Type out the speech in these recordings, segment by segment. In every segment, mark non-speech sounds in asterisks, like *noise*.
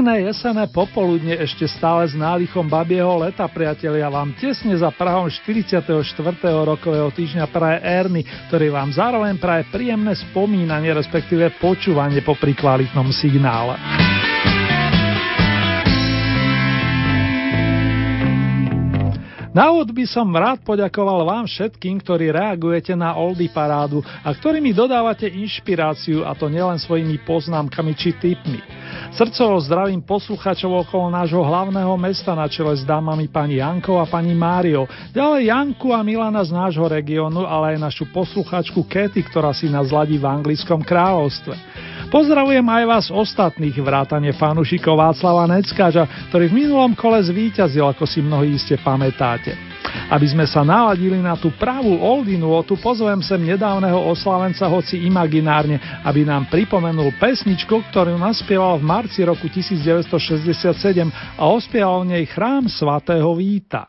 Pekné jesené popoludne ešte stále s nádychom babieho leta, priatelia, vám tesne za Prahom 44. rokového týždňa praje Erny, ktorý vám zároveň praje príjemné spomínanie, respektíve počúvanie po kvalitnom signále. Na úvod by som rád poďakoval vám všetkým, ktorí reagujete na Oldy parádu a ktorí mi dodávate inšpiráciu a to nielen svojimi poznámkami či tipmi. Srdcovo zdravím posluchačov okolo nášho hlavného mesta na čele s dámami pani Jankou a pani Máriou. Ďalej Janku a Milana z nášho regiónu, ale aj našu posluchačku Katy, ktorá si nás ladí v anglickom kráľovstve. Pozdravujem aj vás ostatných vrátane fanúšikov Václava Neckáža, ktorý v minulom kole zvíťazil, ako si mnohí iste pamätáte. Aby sme sa naladili na tú pravú oldinu, tu pozvem sem nedávneho oslavenca, hoci imaginárne, aby nám pripomenul pesničku, ktorú naspieval v marci roku 1967 a ospieval v nej chrám svatého Víta.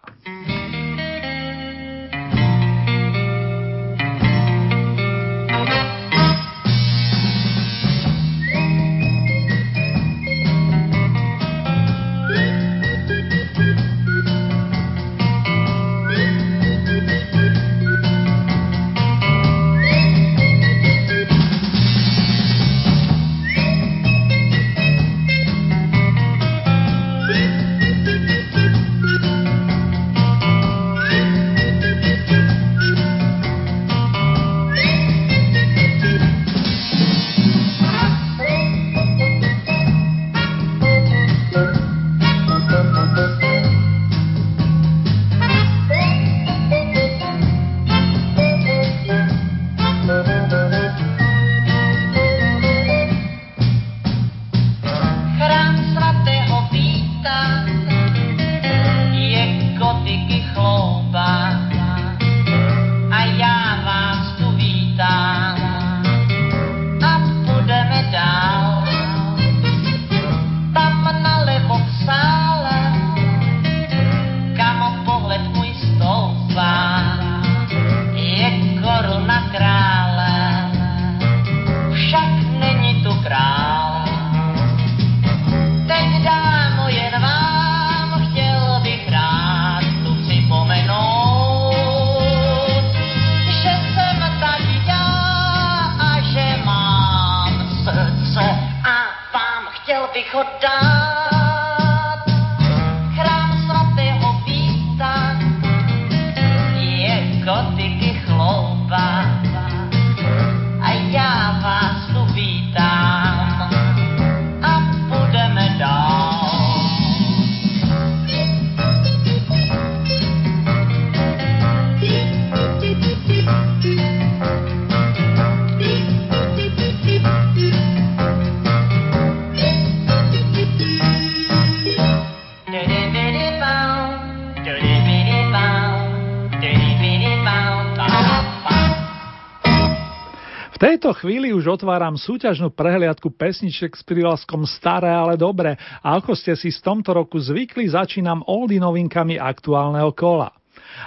Otváram súťažnú prehliadku pesniček s prívlaskom Staré, ale dobré a ako ste si z tomto roku zvykli, začínam oldy novinkami aktuálneho kola.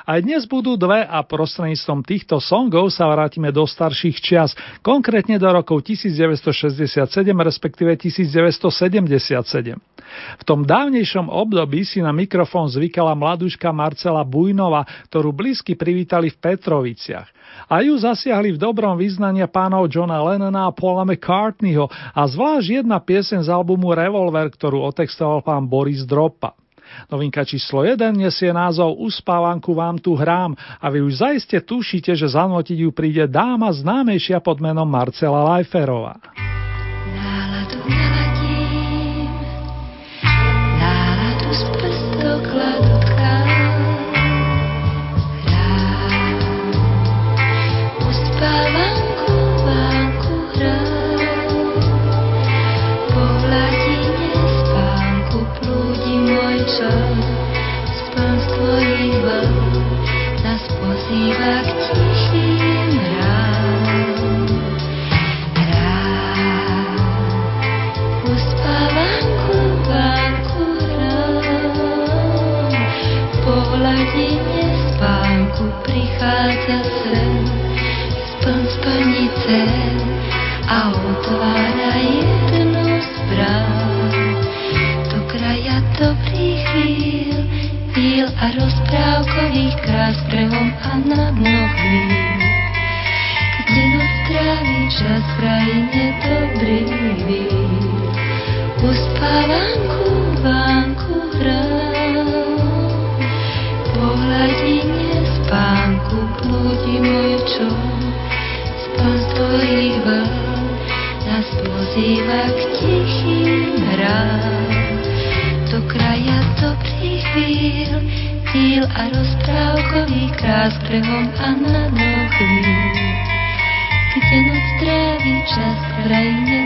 Aj dnes budú dve a prostredníctvom týchto songov sa vrátime do starších čias, konkrétne do rokov 1967 respektíve 1977. V tom dávnejšom období si na mikrofón zvykala mladuška Marcela Bujnova, ktorú blízky privítali v Petroviciach a ju zasiahli v dobrom význania pánov Johna Lennona a Paula McCartneyho a zvlášť jedna piesen z albumu Revolver, ktorú otextoval pán Boris Dropa. Novinka číslo 1 nesie názov Uspávanku vám tu hrám a vy už zaiste tušíte, že zanotiť ju príde dáma známejšia pod menom Marcela Lajferová. Otvára jednu z a rozprávkových krás brehom a na dno chvíľ. Kde krajine dobrých chvíľ, uspávanku vánku hrá hladine spánku blúdi môj čom, pozýva k tichým hrám. Do kraja dobrých chvíľ, chvíľ a rozprávkových krás brehom a na chvíľ. Kde noc tráví čas v krajine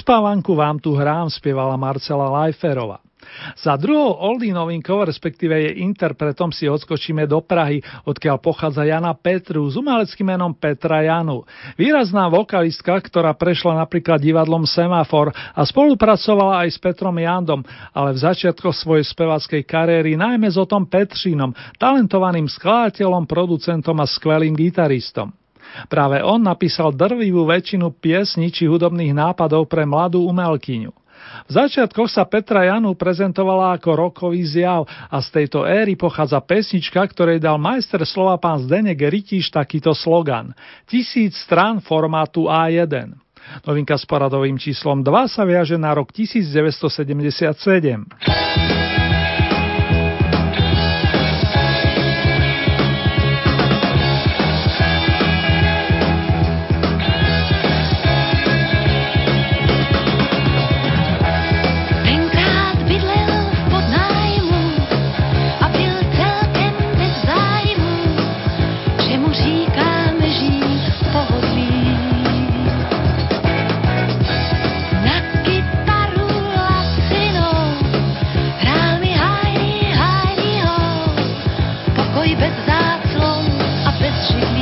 Uspávanku vám tu hrám, spievala Marcela Lajferova. Za druhou oldie novinkou, respektíve jej interpretom si odskočíme do Prahy, odkiaľ pochádza Jana Petru s umeleckým menom Petra Janu. Výrazná vokalistka, ktorá prešla napríklad divadlom Semafor a spolupracovala aj s Petrom Jandom, ale v začiatkoch svojej spevackej kariéry najmä s Otom Petřínom, talentovaným skladateľom, producentom a skvelým gitaristom. Práve on napísal drvivú väčšinu piesní či hudobných nápadov pre mladú umelkyňu. V začiatkoch sa Petra Janu prezentovala ako rokový zjav a z tejto éry pochádza pesnička, ktorej dal majster slova pán Zdenek Rytíš takýto slogan. Tisíc strán formátu A1. Novinka s poradovým číslom 2 sa viaže na rok 1977. jeden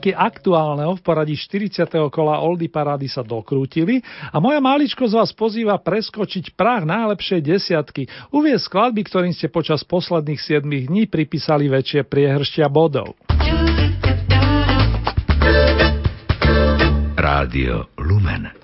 Novinky aktuálneho v poradí 40. kola Oldy Parády sa dokrútili a moja máličkosť vás pozýva preskočiť prach najlepšej desiatky, uvie skladby, ktorým ste počas posledných 7 dní pripísali väčšie priehrštia bodov. Rádio Lumen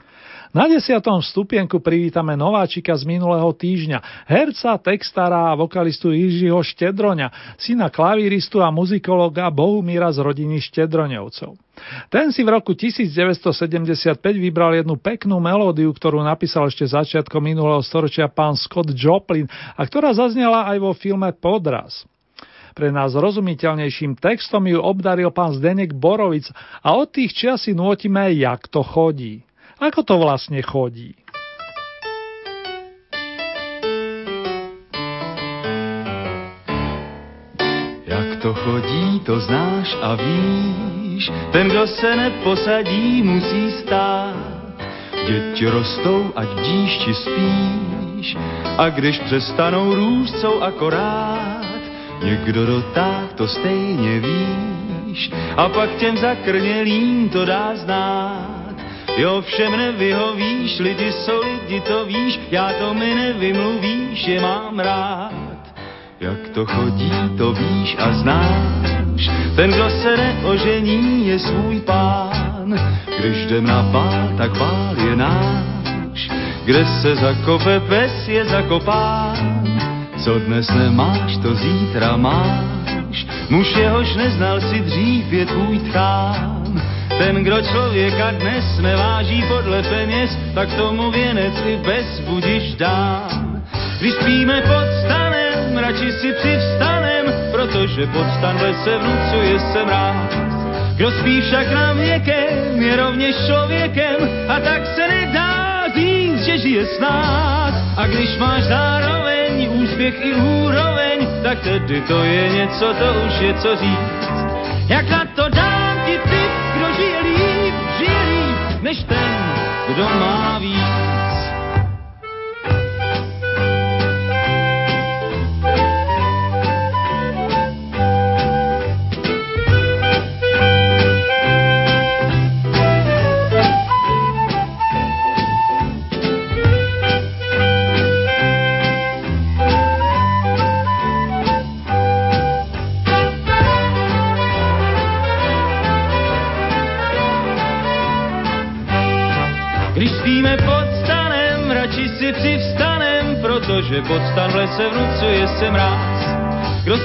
na desiatom stupienku privítame nováčika z minulého týždňa, herca, textára a vokalistu Jižiho Štedroňa, syna klavíristu a muzikologa Bohumíra z rodiny Štedroňovcov. Ten si v roku 1975 vybral jednu peknú melódiu, ktorú napísal ešte začiatkom minulého storočia pán Scott Joplin a ktorá zaznela aj vo filme Podraz. Pre nás rozumiteľnejším textom ju obdaril pán Zdenek Borovic a od tých čias si nôtime, jak to chodí. Ako to vlastne chodí? Jak to chodí, to znáš a víš, ten, kdo se neposadí, musí stát. Děti rostou, ať bdíš či spíš, a když přestanou růst, jsou akorát. Někdo dotáh, to stejně víš, a pak těm zakrnělým to dá znát. Jo, všem nevyhovíš, lidi jsou lidi, to víš, já to mi nevymluvíš, je mám rád. Jak to chodí, to víš a znáš, ten, kdo se neožení, je svůj pán. Když jdem na pál, tak pál je náš, kde se zakope pes, je zakopán. Co dnes nemáš, to zítra máš, muž jehož neznal si dřív, je tvůj tchán. Ten, kdo člověka dnes neváží podle peněz, tak tomu věnec i bez budiš dám. Když spíme pod stanem, radši si přivstanem, protože pod stan se vnucuje se mráz. Kdo spí však na věkem, je rovněž člověkem a tak se nedá říct, že žije s nás. A když máš zároveň úspěch i úroveň, tak tedy to je něco, to už je co říct. Jak na to dám než ten, kdo má víc.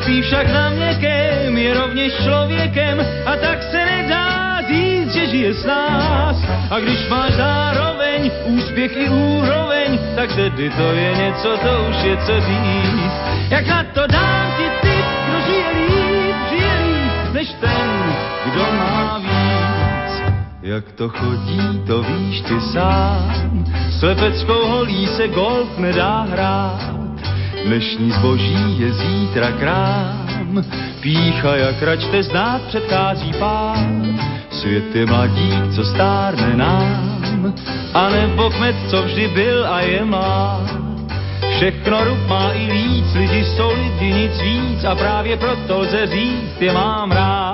Spí však na měkém, je rovněž člověkem a tak se nedá říct, že žije s nás. A když máš zároveň úspěch i úroveň, tak tedy to je něco, to už je co říct. Jak na to dám ti ty, kdo žije líp, žije líp, než ten, kdo má víc. Jak to chodí, to víš ty sám, Slepeckou holí se golf nedá hrát, dnešní zboží je zítra krám. Pícha jak račte znát předchází pád, svět je mladík, co stárne nám, a nebo kmet, co vždy byl a je má. Všechno rup má i víc, lidi jsou lidi, nic víc a právě proto lze říct, je mám rád.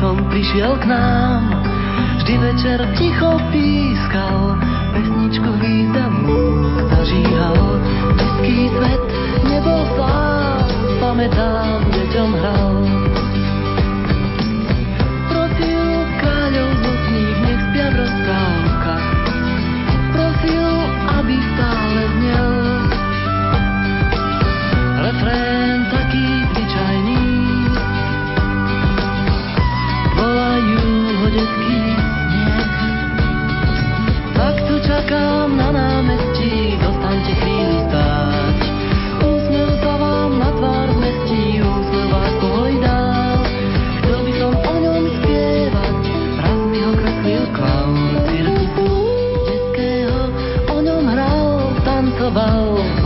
S cirkusom prišiel k nám. Vždy večer ticho pískal, pesničku významnú Above.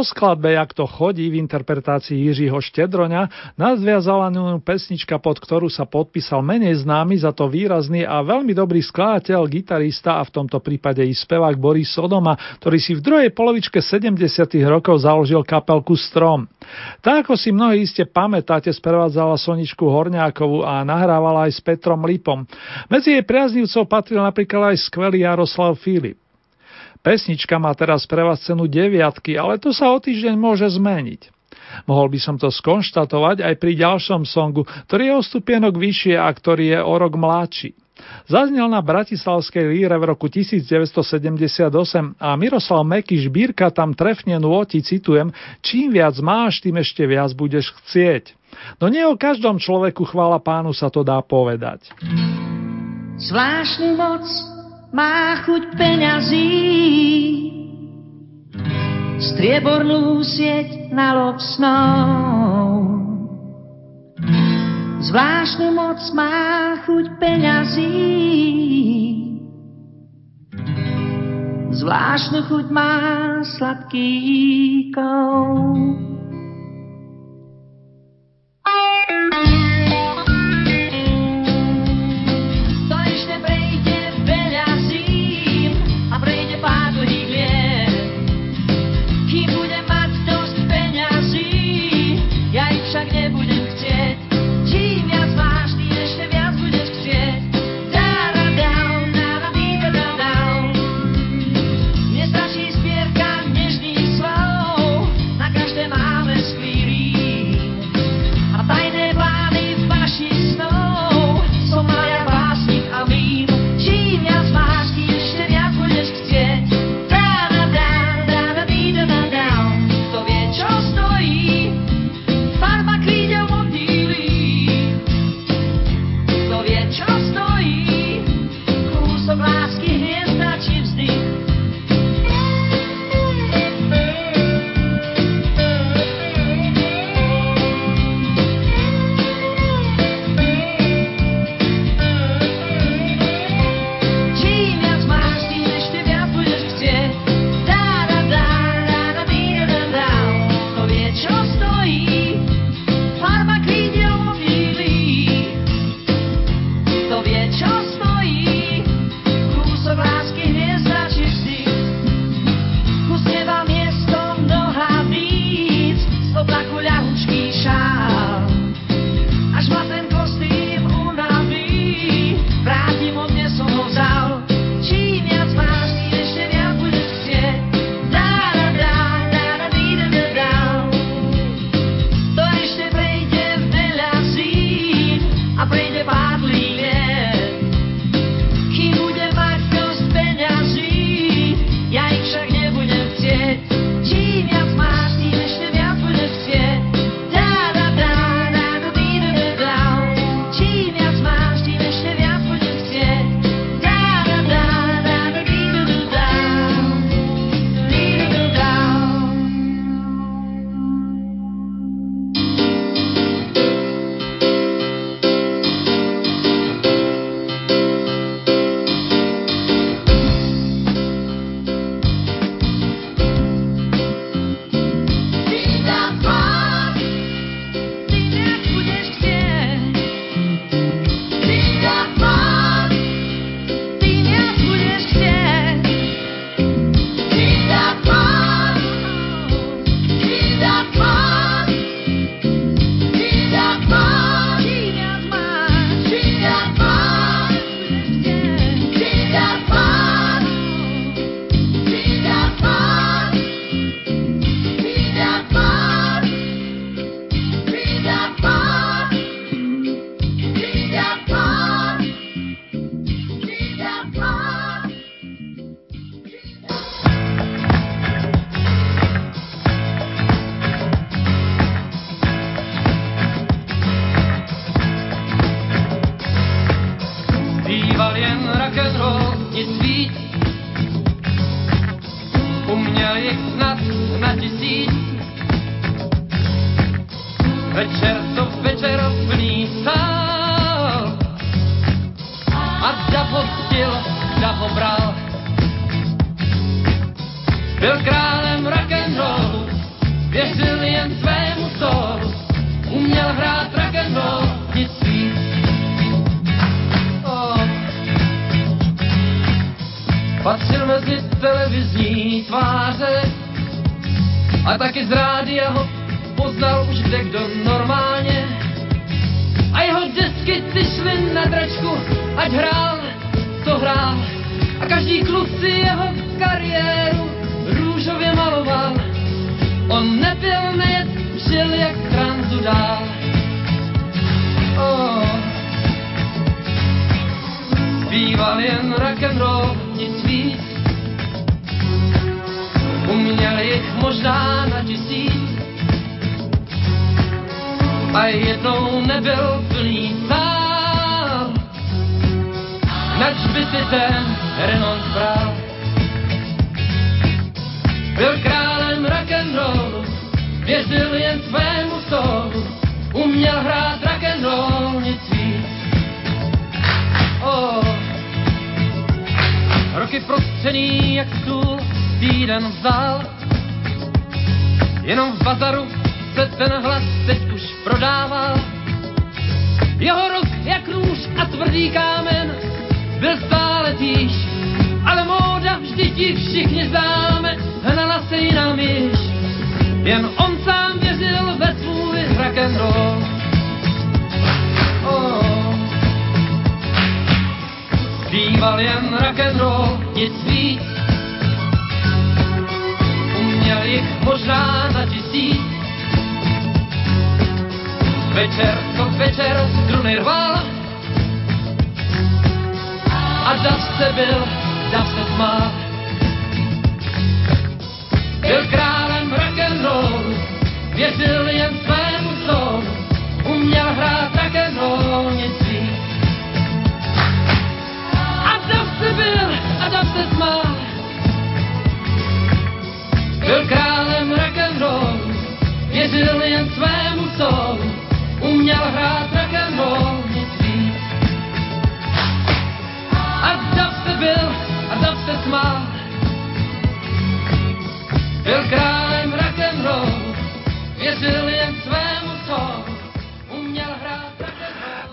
Po skladbe Jak to chodí v interpretácii Jiřího Štedroňa nás viazala pesnička, pod ktorú sa podpísal menej známy, za to výrazný a veľmi dobrý skladateľ, gitarista a v tomto prípade i spevák Boris Sodoma, ktorý si v druhej polovičke 70. rokov založil kapelku Strom. Tak ako si mnohí iste pamätáte, sprevádzala Soničku Horňákovú a nahrávala aj s Petrom Lipom. Medzi jej priaznivcov patril napríklad aj skvelý Jaroslav Filip. Pesnička má teraz pre vás cenu deviatky, ale to sa o týždeň môže zmeniť. Mohol by som to skonštatovať aj pri ďalšom songu, ktorý je o stupienok vyššie a ktorý je o rok mladší. Zaznel na Bratislavskej líre v roku 1978 a Miroslav Mekyš Bírka tam trefne nôti, citujem, čím viac máš, tým ešte viac budeš chcieť. No nie o každom človeku chvála pánu sa to dá povedať. Zvláštnu moc má chuť peňazí, striebornú sieť na lob snov. Zvláštnu moc má chuť peňazí, zvláštnu chuť má sladký kov.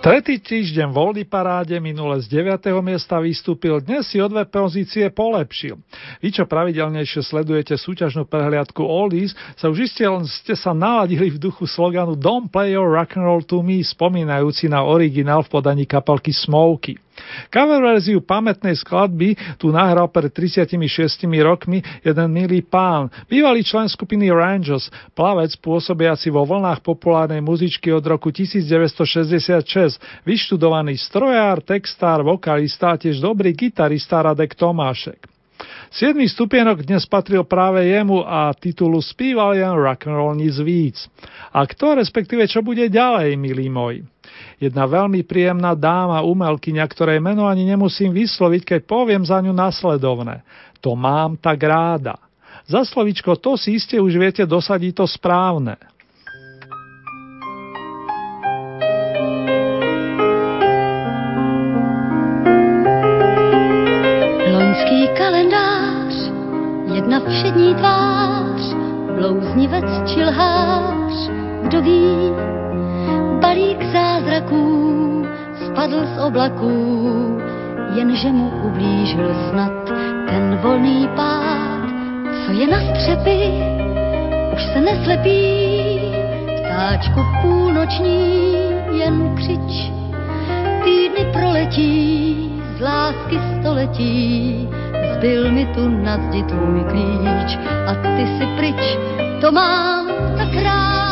Tretí týždeň v Oldy paráde minule z 9. miesta vystúpil, dnes si o dve pozície polepšil. Vy, čo pravidelnejšie sledujete súťažnú prehliadku Oldies, sa už iste len ste sa naladili v duchu sloganu Don't play your rock and roll to me, spomínajúci na originál v podaní kapelky Smokey. Cover verziu pamätnej skladby tu nahral pred 36 rokmi jeden milý pán, bývalý člen skupiny Rangers, plavec pôsobiaci vo vlnách populárnej muzičky od roku 1966, vyštudovaný strojár, textár, vokalista a tiež dobrý gitarista Radek Tomášek. 7. stupienok dnes patril práve jemu a titulu spíval jen rock'n'roll nic víc. A kto, respektíve čo bude ďalej, milí moji? Jedna veľmi príjemná dáma, umelkyňa, ktorej meno ani nemusím vysloviť, keď poviem za ňu nasledovné. To mám tak ráda. Za slovičko to si iste už viete dosadiť to správne. Jedna všední tvář, blouznivec či lhář, kdo ví, balík zázraků spadl z oblaků, jenže mu ublížil snad ten volný pád, co je na střepy, už se neslepí, ptáčku půlnoční, jen křič, týdny proletí, z lásky století, zbyl mi tu na zdi tvůj klíč a ty si pryč, to mám tak ráda,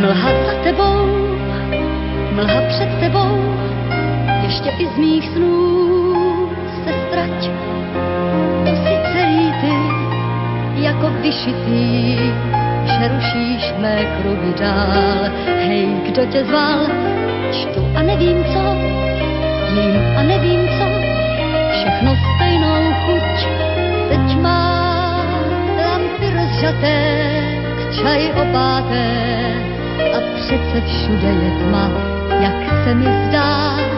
Mlha za tebou, mlha před tebou, ještě i z mých snů se strať. To si celý ty, jako vyšitý, že rušíš mé kruhy dál. Hej, kdo tě zval, čtu a nevím co, jím a nevím co, všechno stejnou chuť. Teď má lampy rozžaté, k čaji opáté, a přece všude je tma, jak se mi zdá,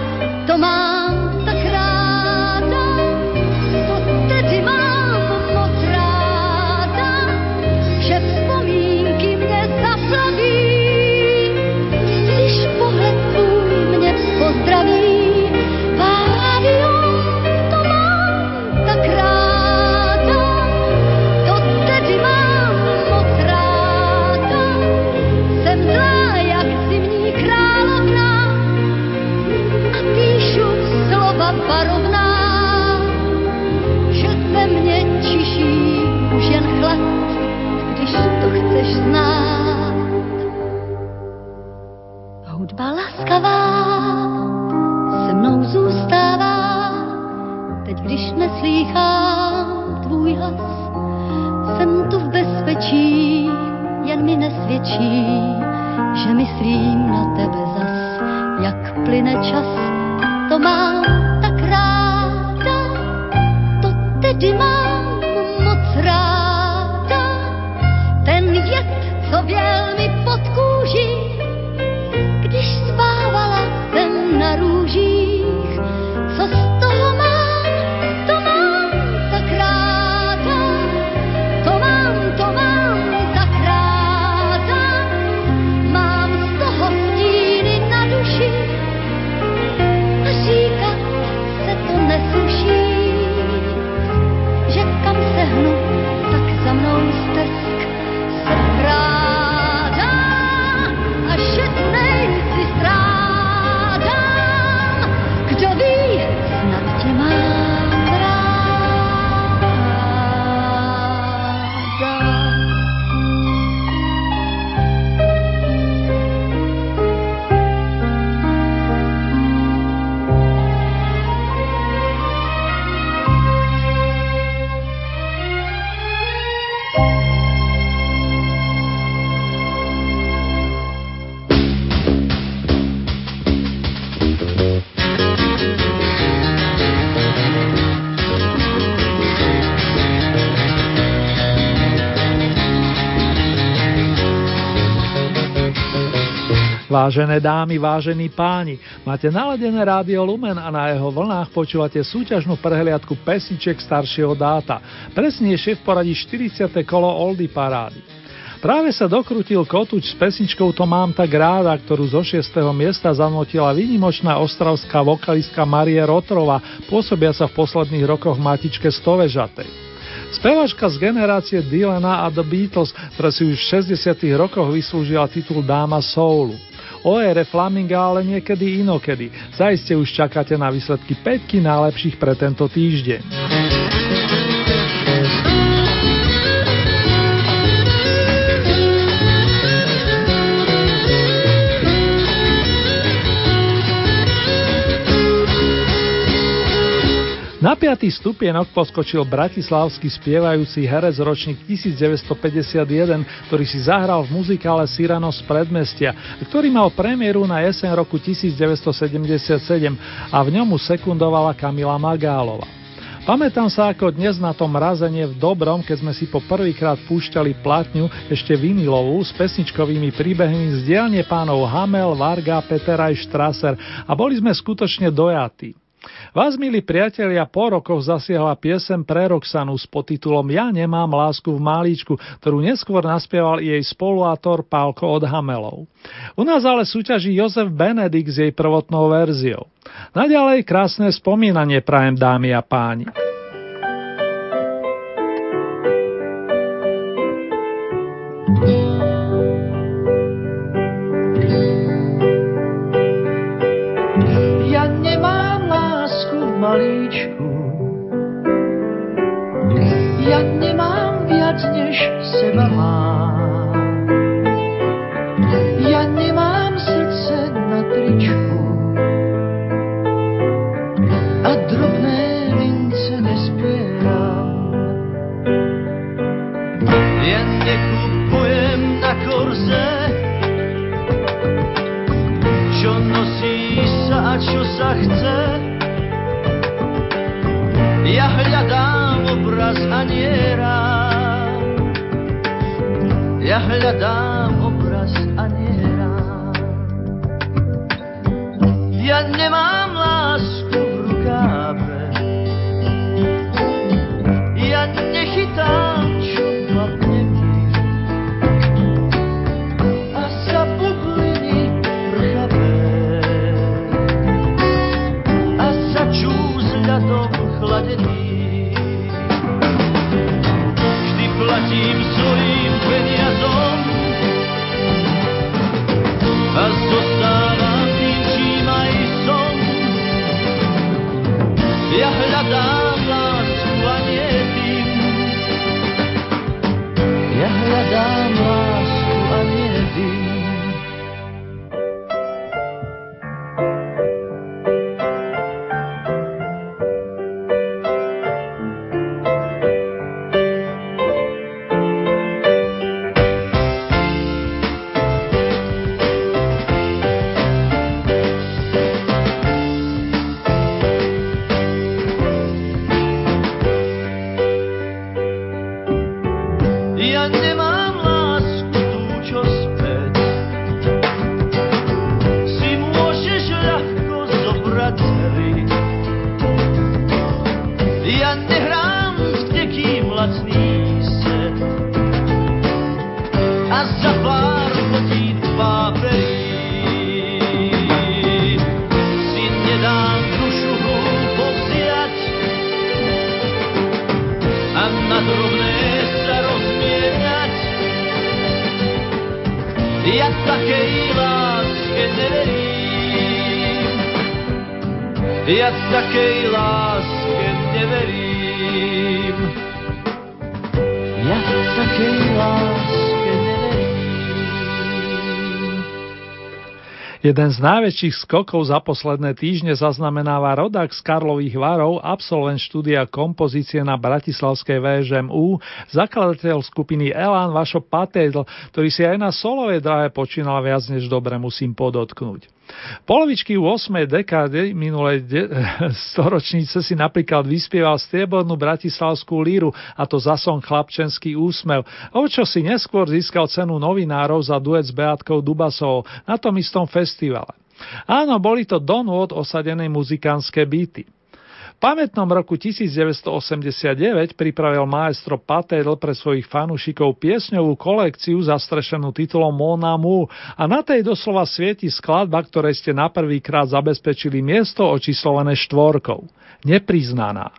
Vážené dámy, vážení páni, máte naladené rádio Lumen a na jeho vlnách počúvate súťažnú prehliadku pesniček staršieho dáta, presnejšie v poradí 40. kolo Oldy parády. Práve sa dokrutil kotúč s pesničkou To mám tak ráda, ktorú zo 6. miesta zanotila výnimočná ostravská vokalistka Marie Rotrova, pôsobiaca v posledných rokoch v matičke Stovežatej. Spevačka z generácie Dylana a The Beatles, ktorá si už v 60. rokoch vyslúžila titul Dáma Soulu. O ére Flaminga ale niekedy inokedy. Zajiste už čakáte na výsledky 5 najlepších pre tento týždeň. Na piatý stupienok poskočil bratislavský spievajúci herec ročník 1951, ktorý si zahral v muzikále Cyrano z predmestia, ktorý mal premiéru na jeseň roku 1977 a v ňom mu sekundovala Kamila Magálova. Pamätám sa ako dnes na tom razenie v dobrom, keď sme si po prvýkrát púšťali platňu ešte vinilovú s pesničkovými príbehmi z dielne pánov Hamel, Varga, Petera aj Strasser a boli sme skutočne dojatí. Vás, milí priatelia, po rokoch zasiahla piesem pre Roxanu s podtitulom Ja nemám lásku v malíčku, ktorú neskôr naspieval jej spoluátor Pálko od Hamelov. U nás ale súťaží Jozef Benedikt s jej prvotnou verziou. Naďalej krásne spomínanie prajem dámy a páni. chvíličku. Ja nemám viac, než seba mám. Ja nemám srdce na tričku. A drobné mince nespieram. Ja nekupujem na korze, čo nosí sa a čo sa chce. Ja hľadám obraz aniera. Ja hľadám obraz aniera. Ja nemám lásku Jeden z najväčších skokov za posledné týždne zaznamenáva rodák z Karlových Varov, absolvent štúdia kompozície na Bratislavskej VŽMU, zakladateľ skupiny Elan Vašo Patédl, ktorý si aj na solovej dráhe počínal viac než dobre, musím podotknúť. Polovičky 8. dekády minulej de- *laughs* storočnice si napríklad vyspieval striebornú bratislavskú líru, a to za song Chlapčenský úsmev, o čo si neskôr získal cenu novinárov za duet s Beatkou Dubasovou na tom istom festivale. Áno, boli to Don Wood osadené muzikánske byty. Pamätnom roku 1989 pripravil maestro Patel pre svojich fanúšikov piesňovú kolekciu zastrešenú titulom Mon Amour a na tej doslova svieti skladba, ktoré ste na prvýkrát zabezpečili miesto očíslované štvorkou. Nepriznaná.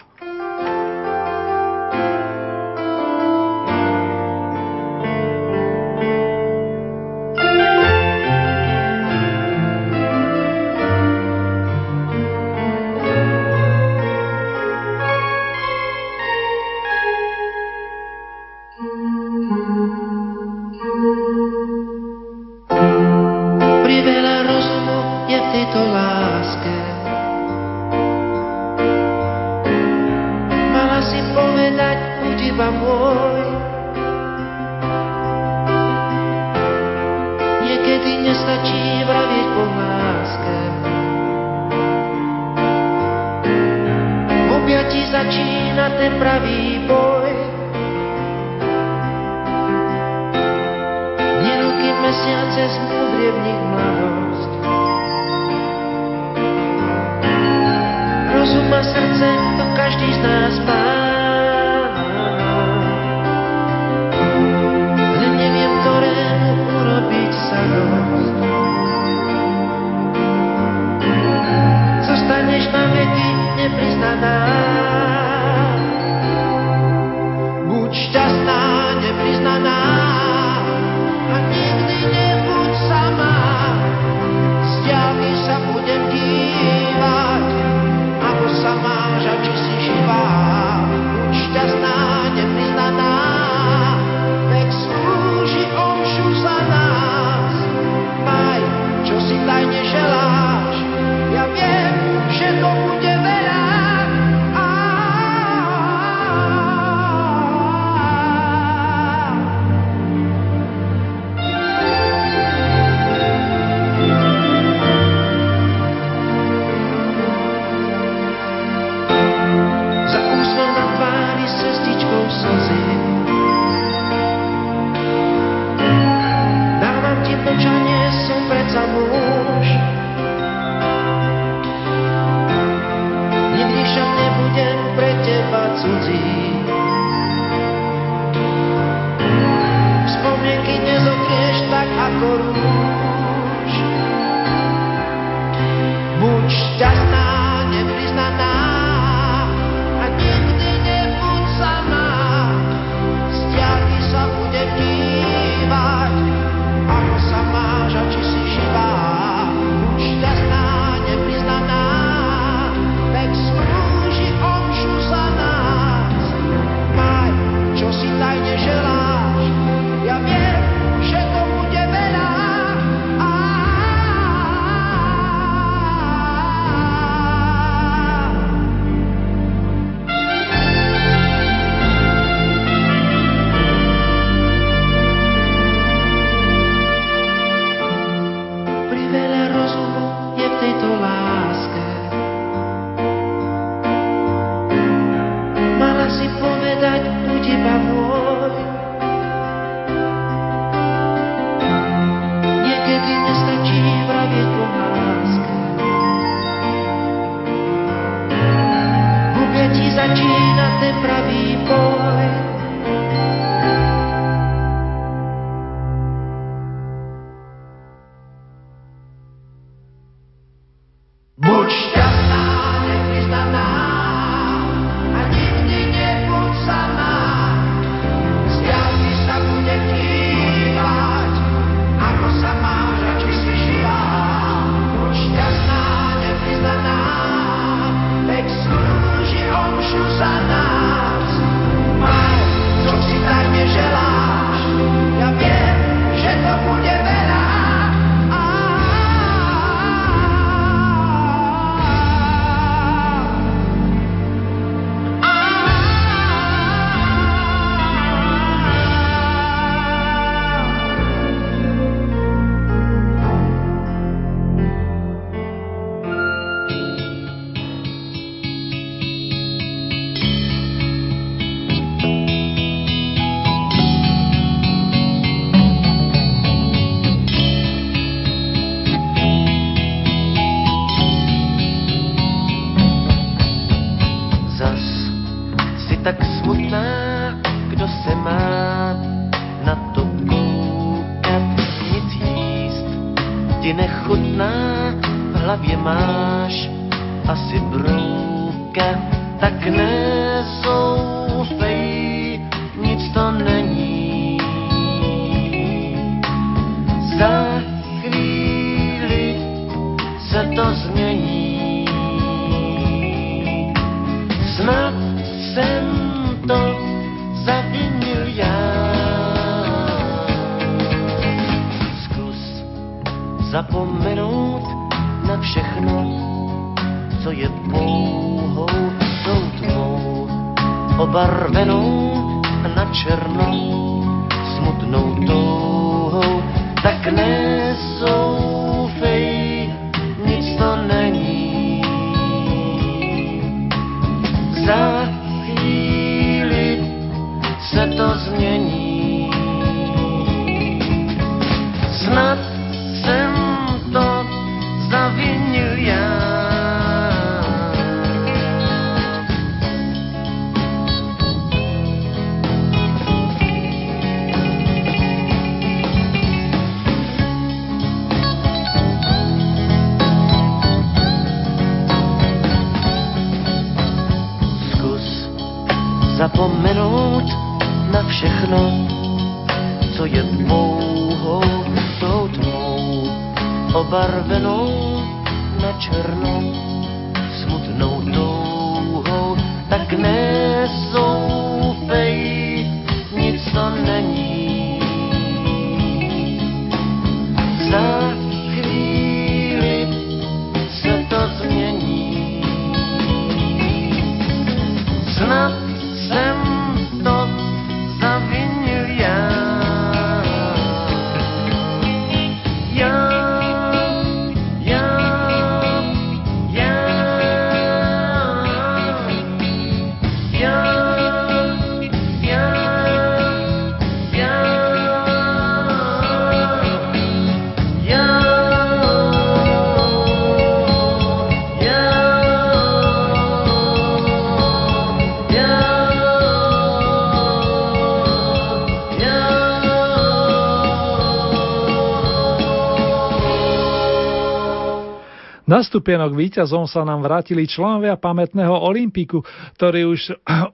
Stupienok víťazom sa nám vrátili členovia pamätného Olympiku, ktorí už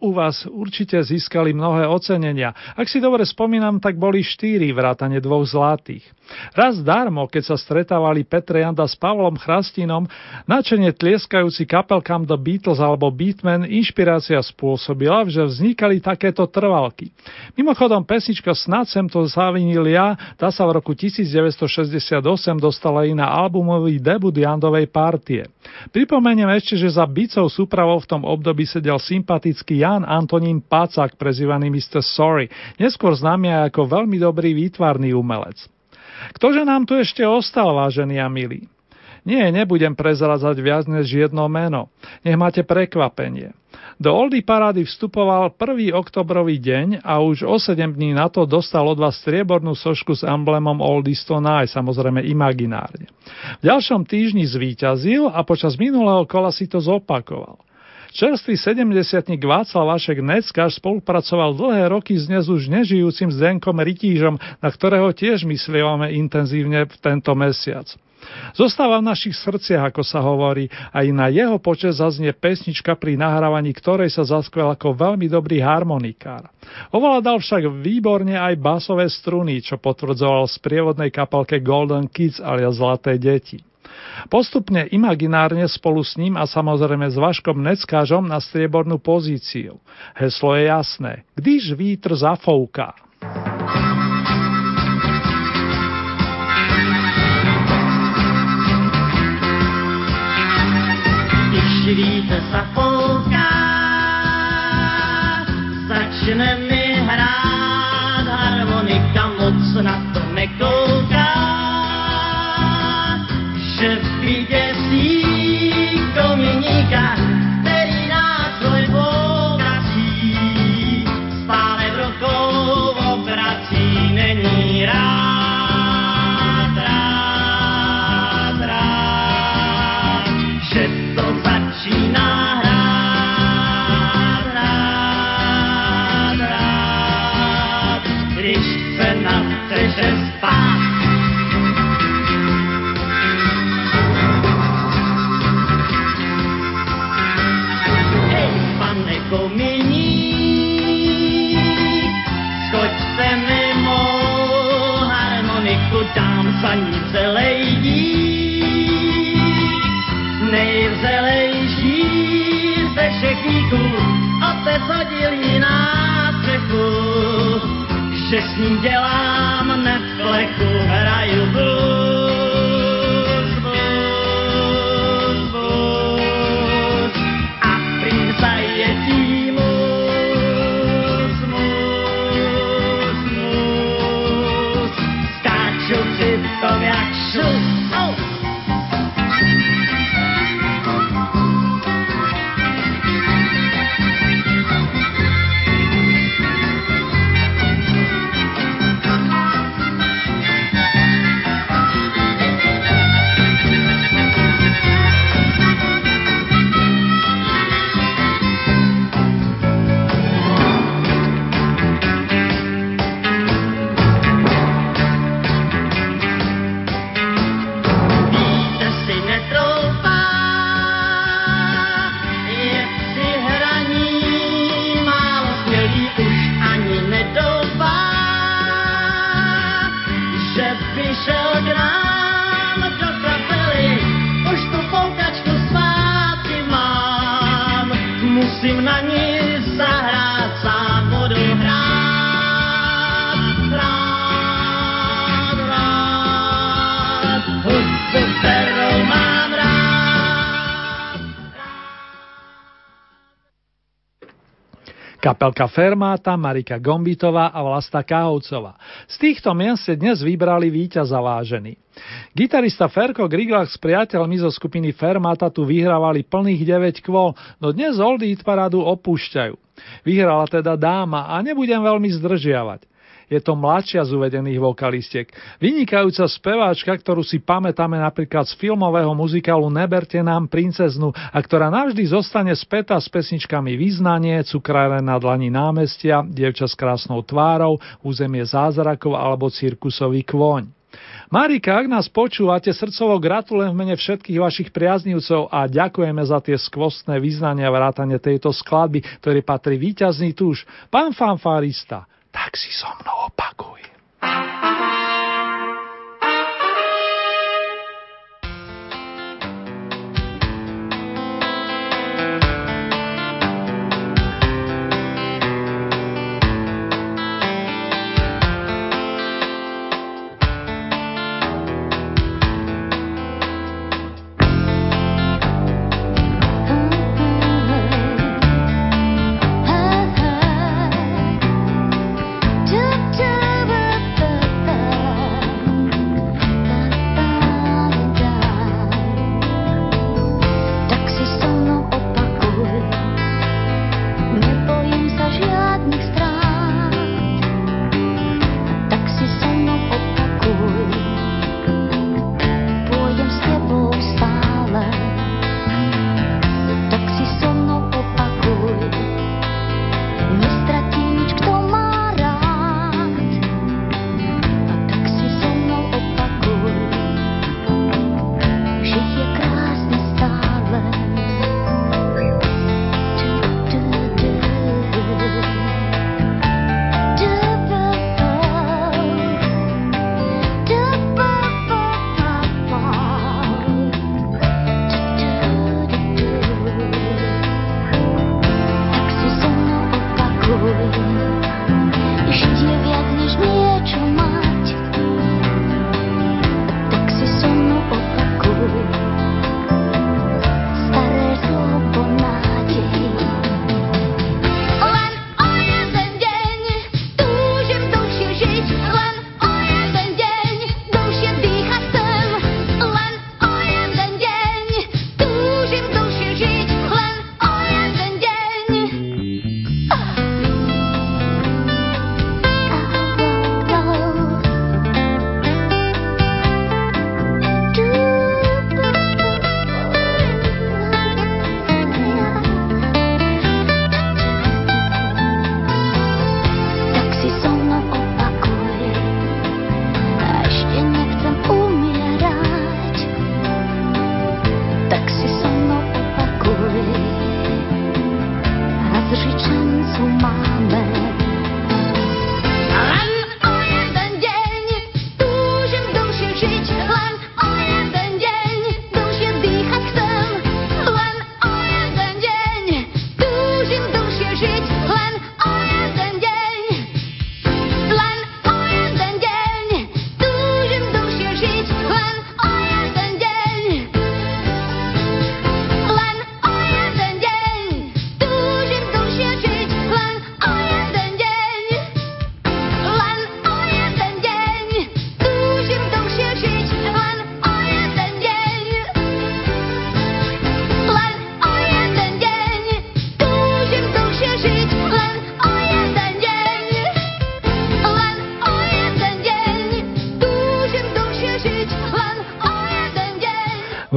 u vás určite získali mnohé ocenenia. Ak si dobre spomínam, tak boli štyri vrátane dvoch zlatých. Raz darmo, keď sa stretávali Petre Janda s Pavlom Chrastinom, načene tlieskajúci kapelkám The Beatles alebo Beatman inšpirácia spôsobila, že vznikali takéto trvalky. Mimochodom, pesnička Snad sem to zavinil ja, tá sa v roku 1968 dostala i na albumový debut Jandovej partie. Pripomeniem ešte, že za bicou súpravou v tom období sedel sympatický Jan Antonín Pacák, prezývaný Mr. Sorry, neskôr známy aj ako veľmi dobrý výtvarný umelec. Ktože nám tu ešte ostal, vážení a milí? Nie, nebudem prezradzať viac než jedno meno. Nech máte prekvapenie. Do Oldy parády vstupoval 1. oktobrový deň a už o 7 dní na to dostal od vás striebornú sošku s emblemom Oldies to samozrejme imaginárne. V ďalšom týždni zvíťazil a počas minulého kola si to zopakoval. Čerstvý 70 Václav Vašek Neckáš spolupracoval dlhé roky s dnes už nežijúcim Zdenkom Rytížom, na ktorého tiež myslívame intenzívne v tento mesiac. Zostáva v našich srdciach, ako sa hovorí, aj na jeho počet zaznie pesnička, pri nahrávaní ktorej sa zaskvel ako veľmi dobrý harmonikár. Ovládal však výborne aj basové struny, čo potvrdzoval v sprievodnej kapelke Golden Kids alias Zlaté deti. Postupne imaginárne spolu s ním a samozrejme s Vaškom Neckážom na striebornú pozíciu. Heslo je jasné. Když vítr zafouká. Když vítr zafouká, začne pane kominík, skočte mimo harmoniku, dám za ní celej dík. Nejvzelejší ze všech díků, otec hodil ji na střechu, že s ním dělám neflechu, hraju blues, že by šel k nám do kapely, už tu poukačku zpátky mám, musím na ní Kapelka Fermáta, Marika Gombitová a Vlasta Káhovcová. Z týchto mien ste dnes vybrali víťaza vážený. Gitarista Ferko Griglach s priateľmi zo skupiny Fermata tu vyhrávali plných 9 kvôl, no dnes Oldie parádu opúšťajú. Vyhrala teda dáma a nebudem veľmi zdržiavať. Je to mladšia z uvedených vokalistiek. Vynikajúca speváčka, ktorú si pamätáme napríklad z filmového muzikálu Neberte nám princeznu a ktorá navždy zostane spätá s pesničkami Význanie, Cukráre na dlani námestia, Dievča s krásnou tvárou, Územie zázrakov alebo Cirkusový kôň. Marika, ak nás počúvate, srdcovo gratulujem v mene všetkých vašich priaznivcov a ďakujeme za tie skvostné vyznania vrátane tejto skladby, ktorý patrí víťazný tuž. Pán fanfárista, tak si so mnou opakuj.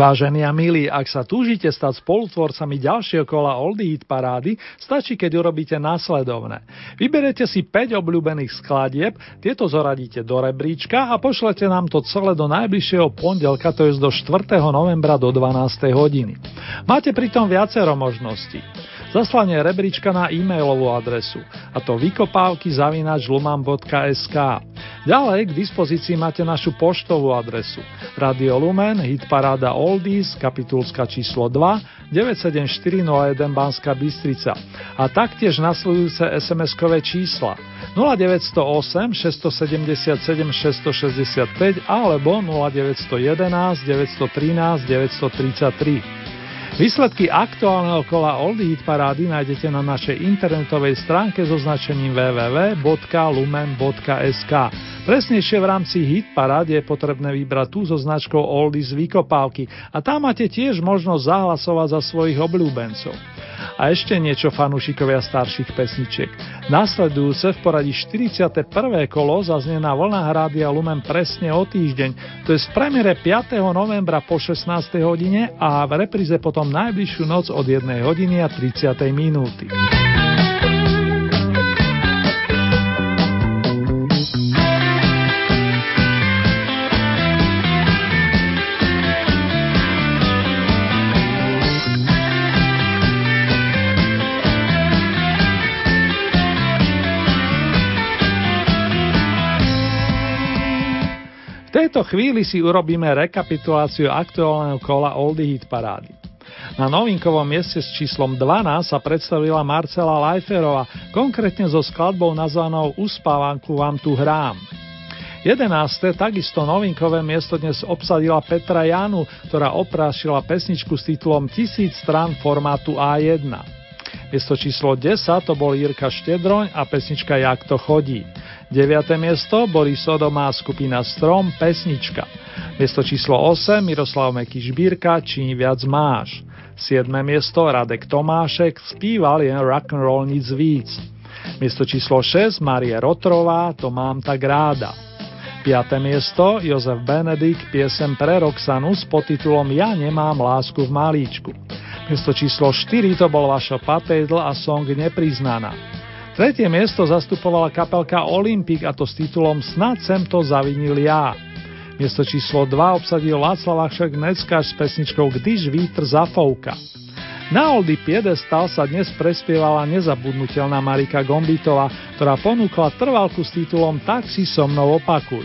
Vážení a milí, ak sa túžite stať spolutvorcami ďalšieho kola Oldie Hit parády, stačí, keď urobíte následovné. Vyberete si 5 obľúbených skladieb, tieto zoradíte do rebríčka a pošlete nám to celé do najbližšieho pondelka, to je do 4. novembra do 12. hodiny. Máte pritom viacero možností. Zaslanie rebríčka na e-mailovú adresu, a to vykopávky luman.sk. Ďalej k dispozícii máte našu poštovú adresu Radio Lumen, hit paráda Oldies, kapitulska číslo 2, 97401 Banská Bystrica a taktiež nasledujúce SMS-kové čísla 0908 677 665 alebo 0911 913 933. Výsledky aktuálneho kola Oldie Hit parády nájdete na našej internetovej stránke so značením www.lumen.sk. Presnejšie v rámci Hit parád je potrebné vybrať tú so značkou Oldies Vykopálky a tam máte tiež možnosť zahlasovať za svojich obľúbencov. A ešte niečo fanúšikovia starších pesničiek. Nasledujúce v poradí 41. kolo zaznie na vlnách Rádia Lumen presne o týždeň, to je z premiére 5. novembra po 16. hodine a v repríze potom najbližšiu noc od 1 hodiny a 30. minúty. Tejto chvíli si urobíme rekapituláciu aktuálneho kola Oldie Hit parády. Na novinkovom mieste s číslom 12 sa predstavila Marcela Leiferova, konkrétne so skladbou nazvanou Uspávanku vám tu hrám. 11. takisto novinkové miesto dnes obsadila Petra Janu, ktorá oprášila pesničku s titulom Tisíc strán formátu A1. Miesto číslo 10 to bol Jirka Štedroň a pesnička Jak to chodí. 9. miesto Boris Odomá skupina Strom, pesnička. Miesto číslo 8 Miroslav Meky Žbírka, Čím viac máš. 7. miesto Radek Tomášek, spíval jen roll nic víc. Miesto číslo 6 Marie Rotrová, To mám tak ráda. 5. miesto Jozef Benedik, piesem pre Roxanu s podtitulom Ja nemám lásku v malíčku. Miesto číslo 4 to bol Vašo Patejdl a song Nepriznaná. Tretie miesto zastupovala kapelka Olympic a to s titulom Snad sem to zavinil ja. Miesto číslo 2 obsadil Václav Ašek Neckáš s pesničkou Když vítr zafouka. Na Oldy Piedestal sa dnes prespievala nezabudnutelná Marika Gombitová, ktorá ponúkla trvalku s titulom Tak si so mnou opakuj.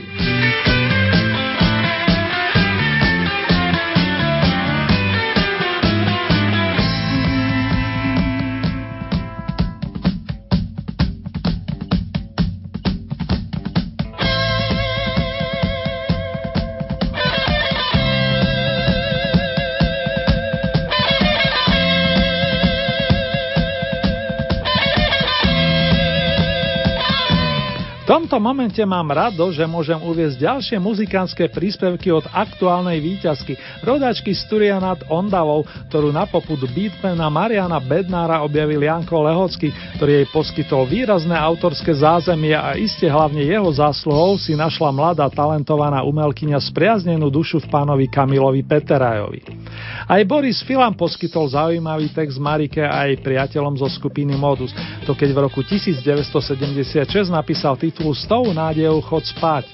Tomto momente mám rado, že môžem uviezť ďalšie muzikánske príspevky od aktuálnej výťazky, rodačky z Turia nad Ondavou, ktorú na poput beatmana Mariana Bednára objavil Janko Lehocký, ktorý jej poskytol výrazné autorské zázemie a iste hlavne jeho zásluhou si našla mladá talentovaná umelkyňa spriaznenú dušu v pánovi Kamilovi Peterajovi. Aj Boris Filan poskytol zaujímavý text Marike a jej priateľom zo skupiny Modus, to keď v roku 1976 napísal titul S tou nádejou chod spať.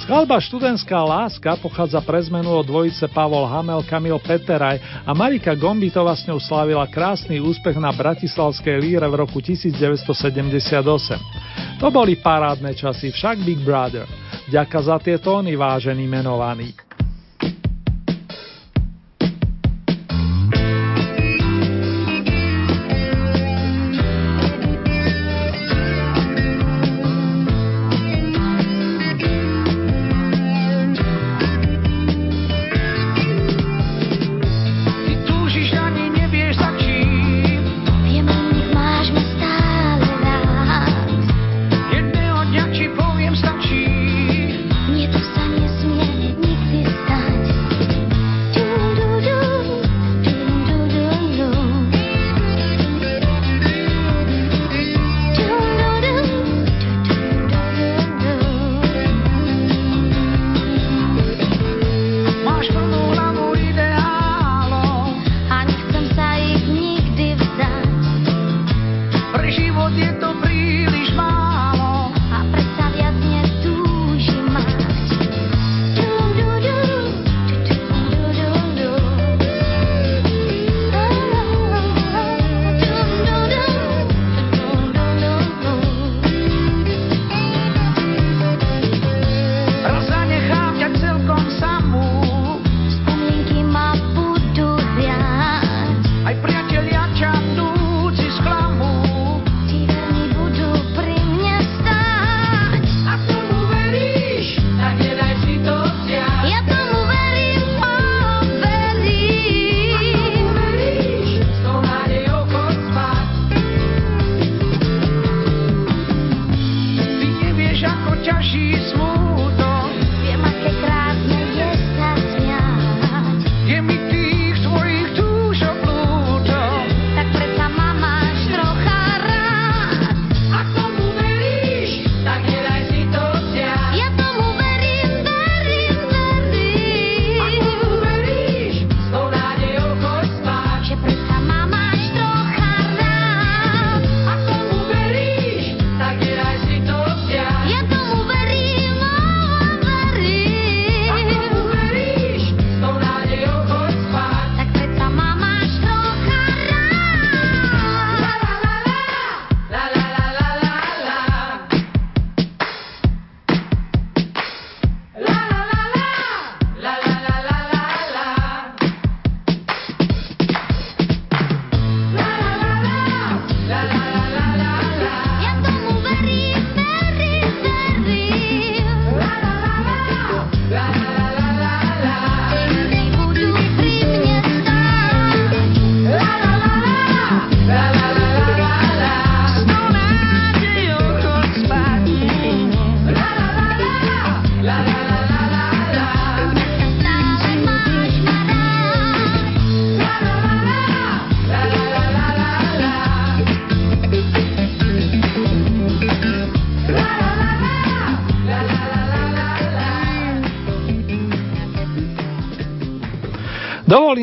Skladba Študentská láska pochádza pre zmenu od dvojice Pavol Hamel, Kamil Peteraj a Marika Gombitová s ňou slávila krásny úspech na Bratislavskej líre v roku 1978. To boli parádne časy, však Big Brother. Ďaka za tie tóny, vážený menovaný.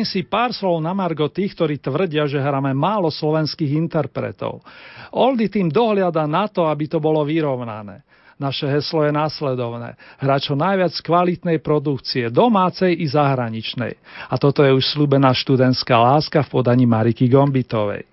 Si pár slov na margo tých, ktorí tvrdia, že hráme málo slovenských interpretov. Oldy tým dohliada na to, aby to bolo vyrovnané. Naše heslo je následovné. Hrať čo najviac kvalitnej produkcie, domácej i zahraničnej. A toto je už slúbená študentská láska v podaní Mariky Gombitovej.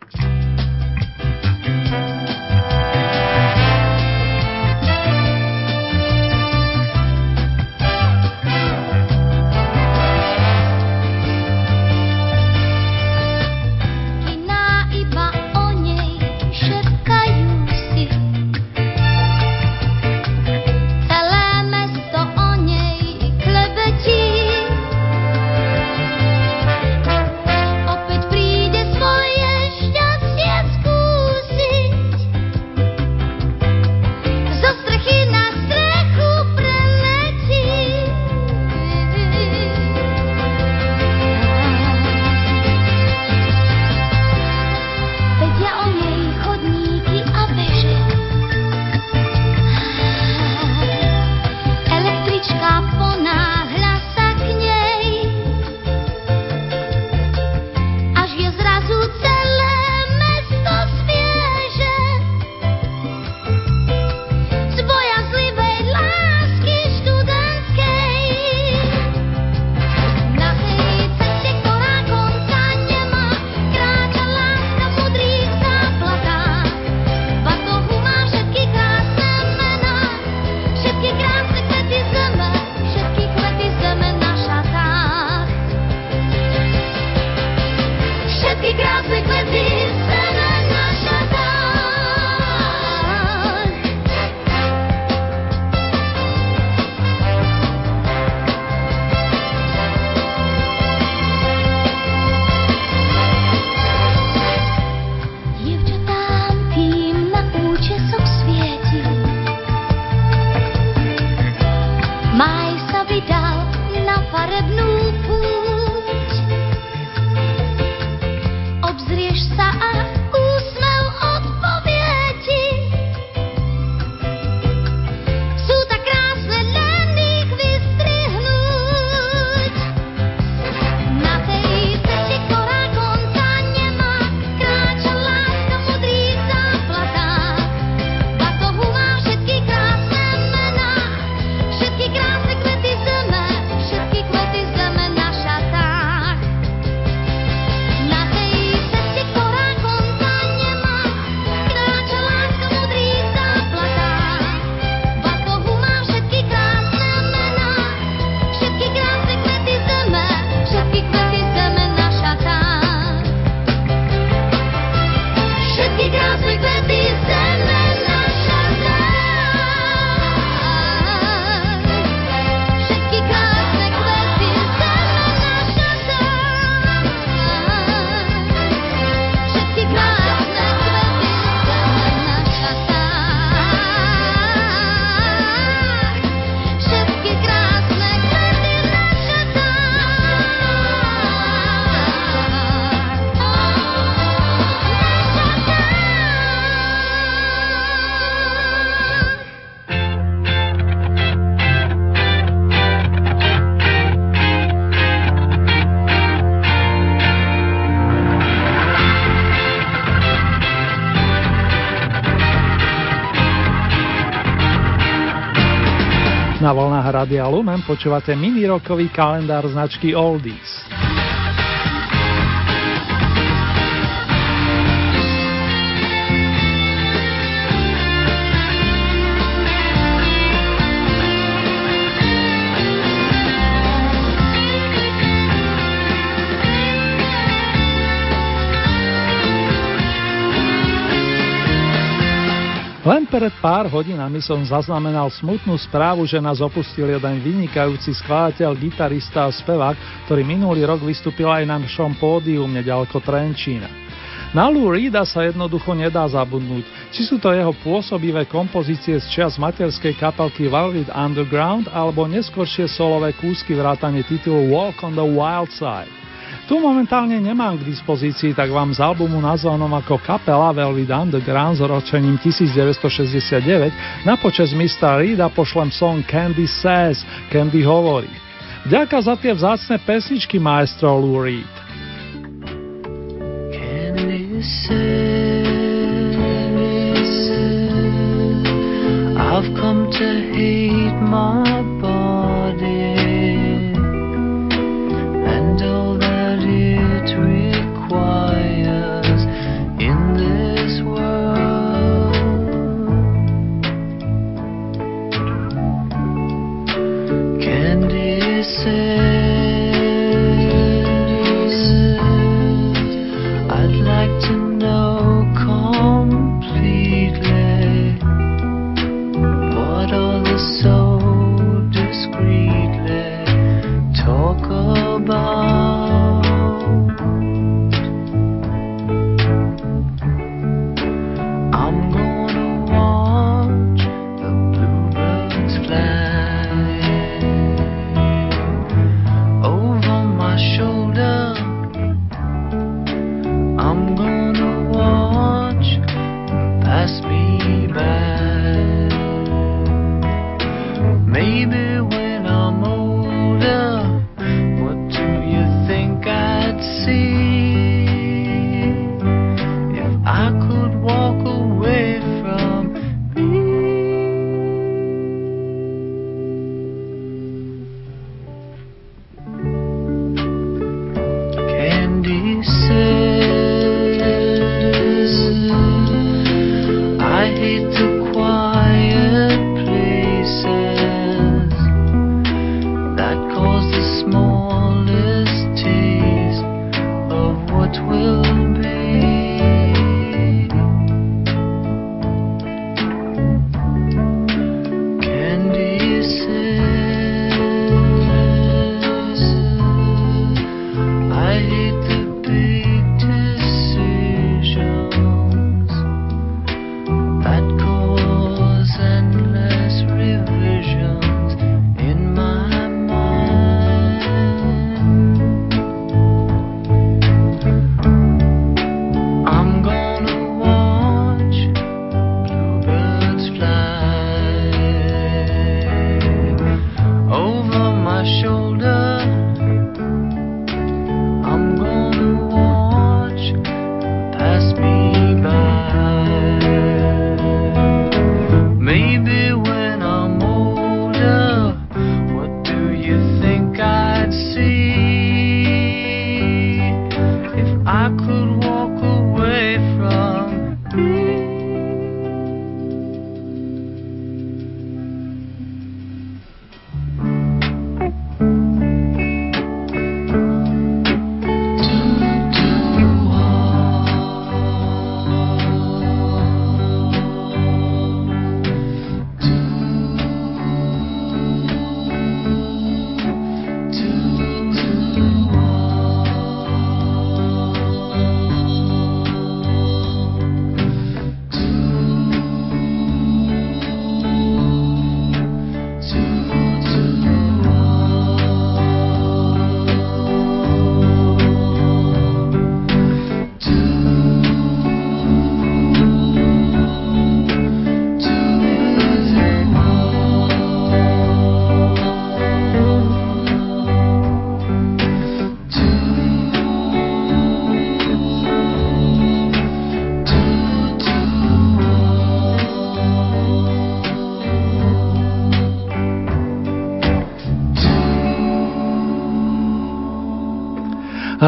Radia Lumen počúvate mini rokový kalendár značky Oldies. Len pred pár hodinami som zaznamenal smutnú správu, že nás opustil jeden vynikajúci skladateľ, gitarista a spevák, ktorý minulý rok vystúpil aj na našom pódium nedaleko Trenčína. Na Lou Reeda sa jednoducho nedá zabudnúť, či sú to jeho pôsobivé kompozície z čas materskej kapelky Velvet Underground alebo neskôršie solové kúsky vrátane titulu Walk on the Wild Side. Tu momentálne nemám k dispozícii, tak vám z albumu nazvanom ako kapela Velvet Underground s ročením 1969 na počas Mr. Reeda pošlem song Candy Says, Candy hovorí. Ďaká za tie vzácne pesničky, maestro Lou Reed. I've come to hate my A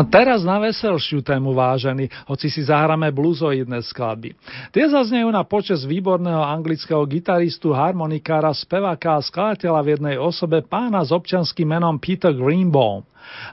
teraz na veselšiu tému vážený, hoci si zahráme bluzoidné skladby. Tie zaznejú na počas výborného anglického gitaristu, harmonikára, speváka a skladateľa v jednej osobe pána s občanským menom Peter Greenbaum.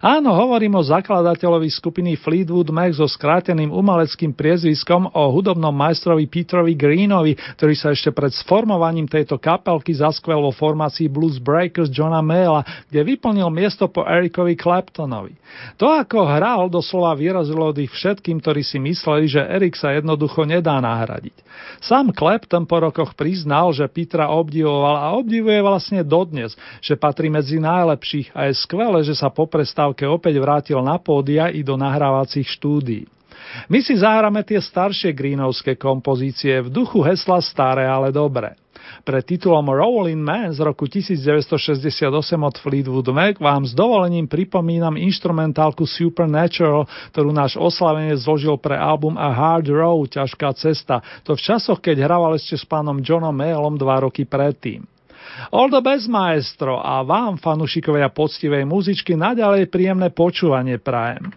Áno, hovorím o zakladateľovi skupiny Fleetwood Mac so skráteným umeleckým priezviskom o hudobnom majstrovi Petrovi Greenovi, ktorý sa ešte pred sformovaním tejto kapelky zaskvel vo formácii Blues Breakers Johna Mayla, kde vyplnil miesto po Erikovi Claptonovi. To, ako hral, doslova vyrazilo ich všetkým, ktorí si mysleli, že Erik sa jednoducho nedá nahradiť. Sám Clapton po rokoch priznal, že Petra obdivoval a obdivuje vlastne dodnes, že patrí medzi najlepších a je skvelé, že sa po prestávke opäť vrátil na pódia i do nahrávacích štúdií. My si zahráme tie staršie greenovské kompozície v duchu hesla Staré, ale dobre. Pre titulom Rolling Man z roku 1968 od Fleetwood Mac vám s dovolením pripomínam instrumentálku Supernatural, ktorú náš oslavenie zložil pre album A Hard Road, ťažká cesta, to v časoch, keď hraval ešte s pánom Johnom Mailom dva roky predtým. All the best, maestro, a vám, fanušikovia poctivej muzičky, naďalej príjemné počúvanie prajem.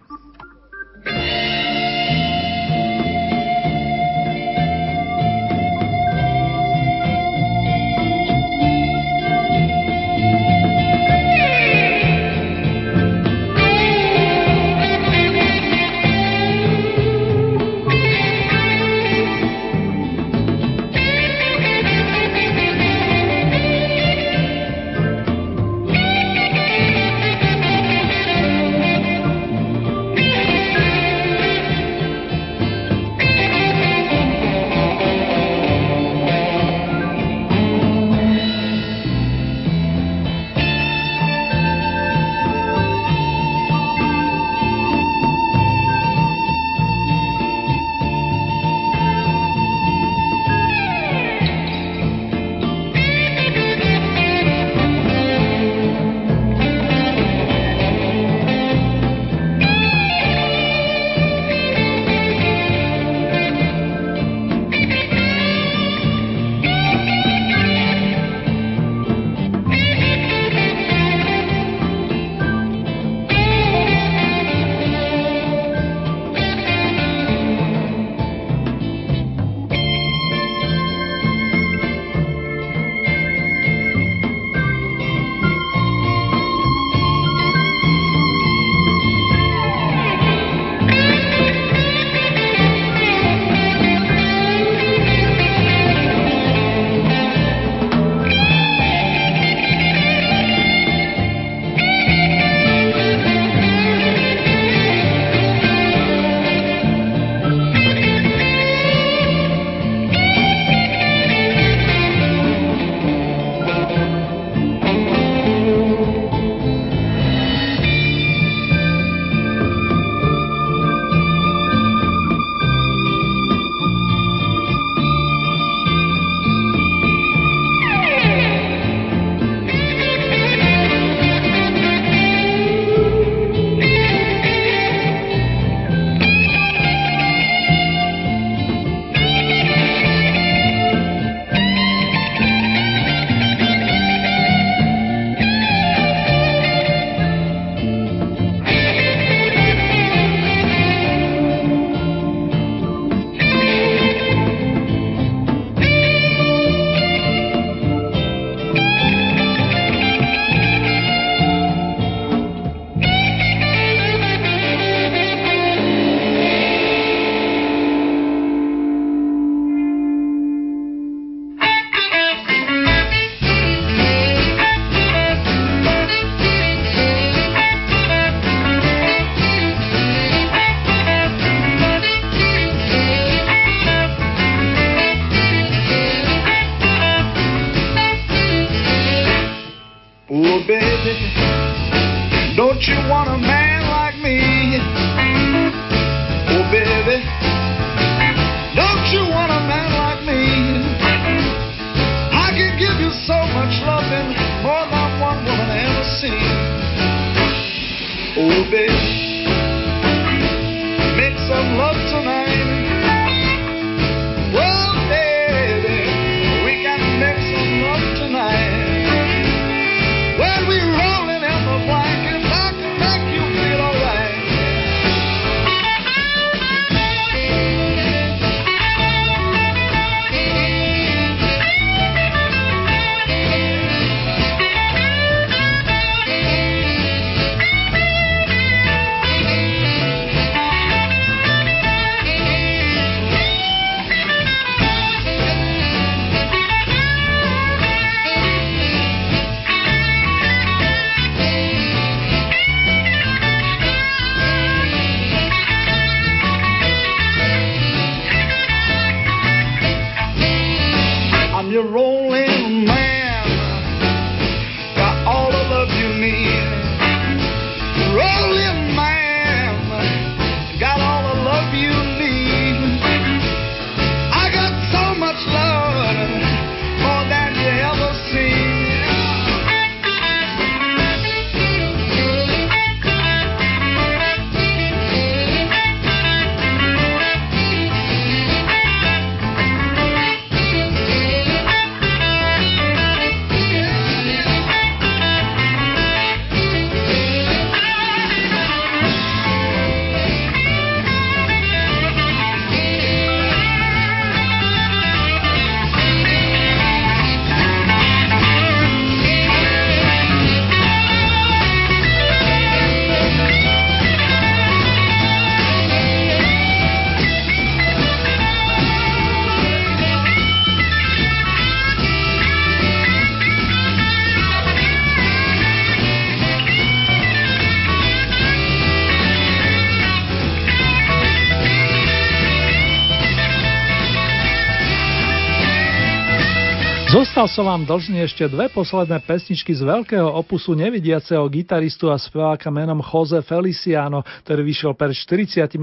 Zostal som vám dlžný ešte dve posledné pesničky z veľkého opusu nevidiaceho gitaristu a speváka menom Jose Feliciano, ktorý vyšiel pred 45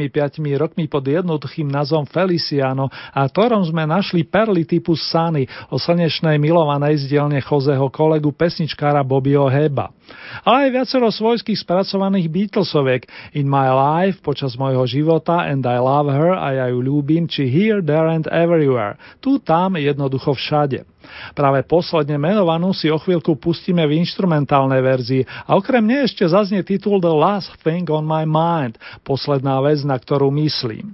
rokmi pod jednoduchým názvom Feliciano a ktorom sme našli perly typu Sunny o slnečnej milovanej z dielne Joseho kolegu pesničkára Bobbyho Heba. Ale aj viacero svojských spracovaných Beatlesoviek In My Life, počas môjho života, And I Love Her a ja ju ľúbim, či Here, There and Everywhere. Tu, tam, jednoducho všade. Práve posledne menovanú si o chvíľku pustíme v instrumentálnej verzii a okrem nej ešte zaznie titul The Last Thing on My Mind, posledná vec, na ktorú myslím.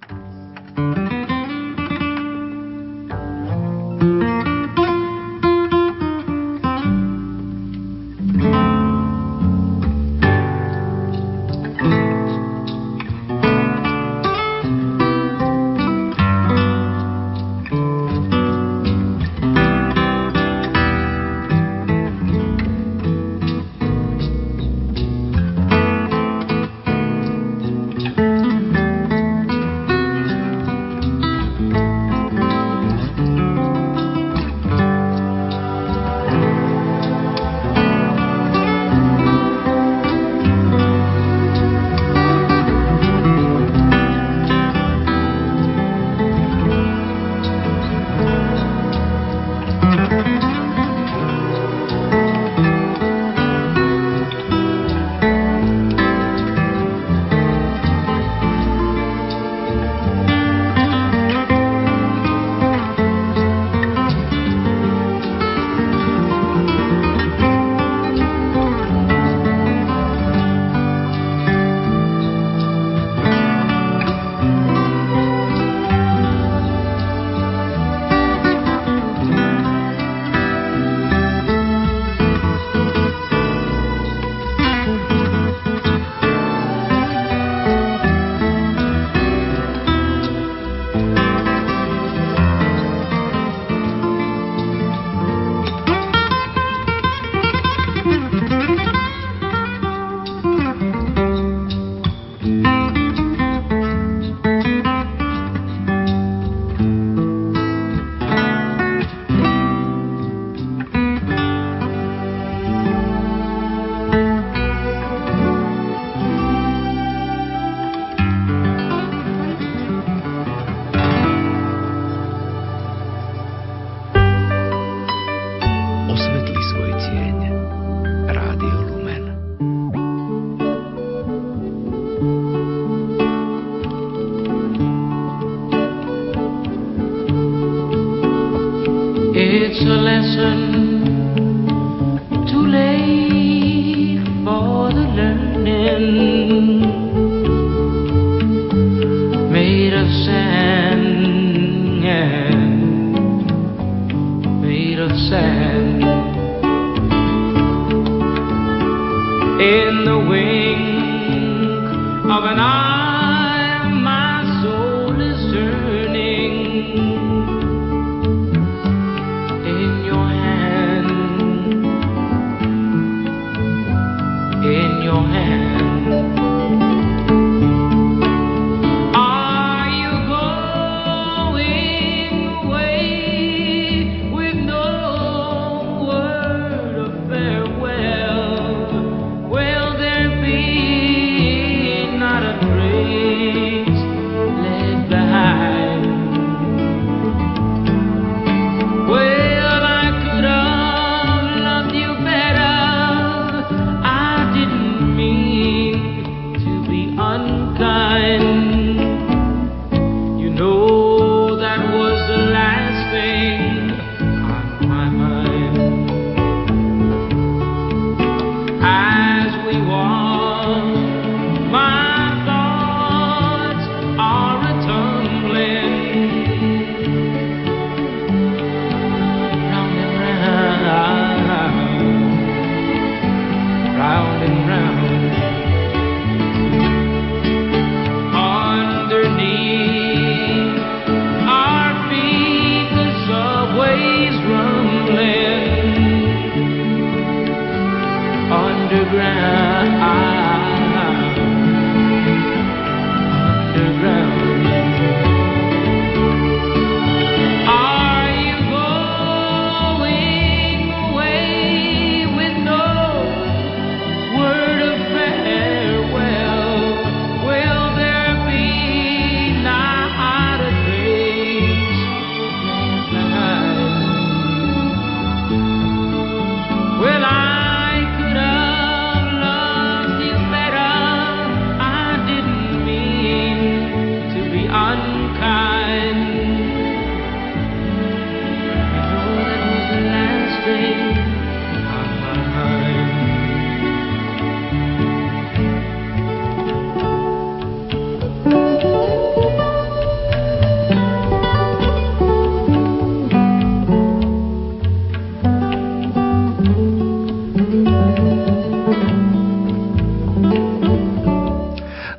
It's a lesson too late for the learning.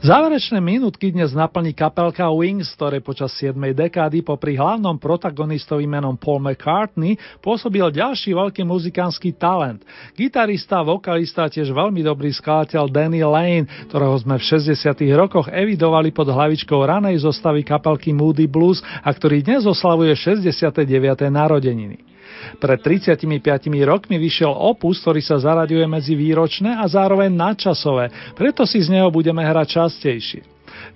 Záverečné minútky dnes naplní kapelka Wings, ktoré počas 7. dekády popri hlavnom protagonistovi menom Paul McCartney pôsobil ďalší veľký muzikánsky talent. Gitarista, vokalista a tiež veľmi dobrý skladateľ Danny Lane, ktorého sme v 60. rokoch evidovali pod hlavičkou ranej zostavy kapelky Moody Blues a ktorý dnes oslavuje 69. narodeniny. Pred 35 rokmi vyšiel opus, ktorý sa zaraďuje medzi výročné a zároveň nadčasové, preto si z neho budeme hrať častejšie.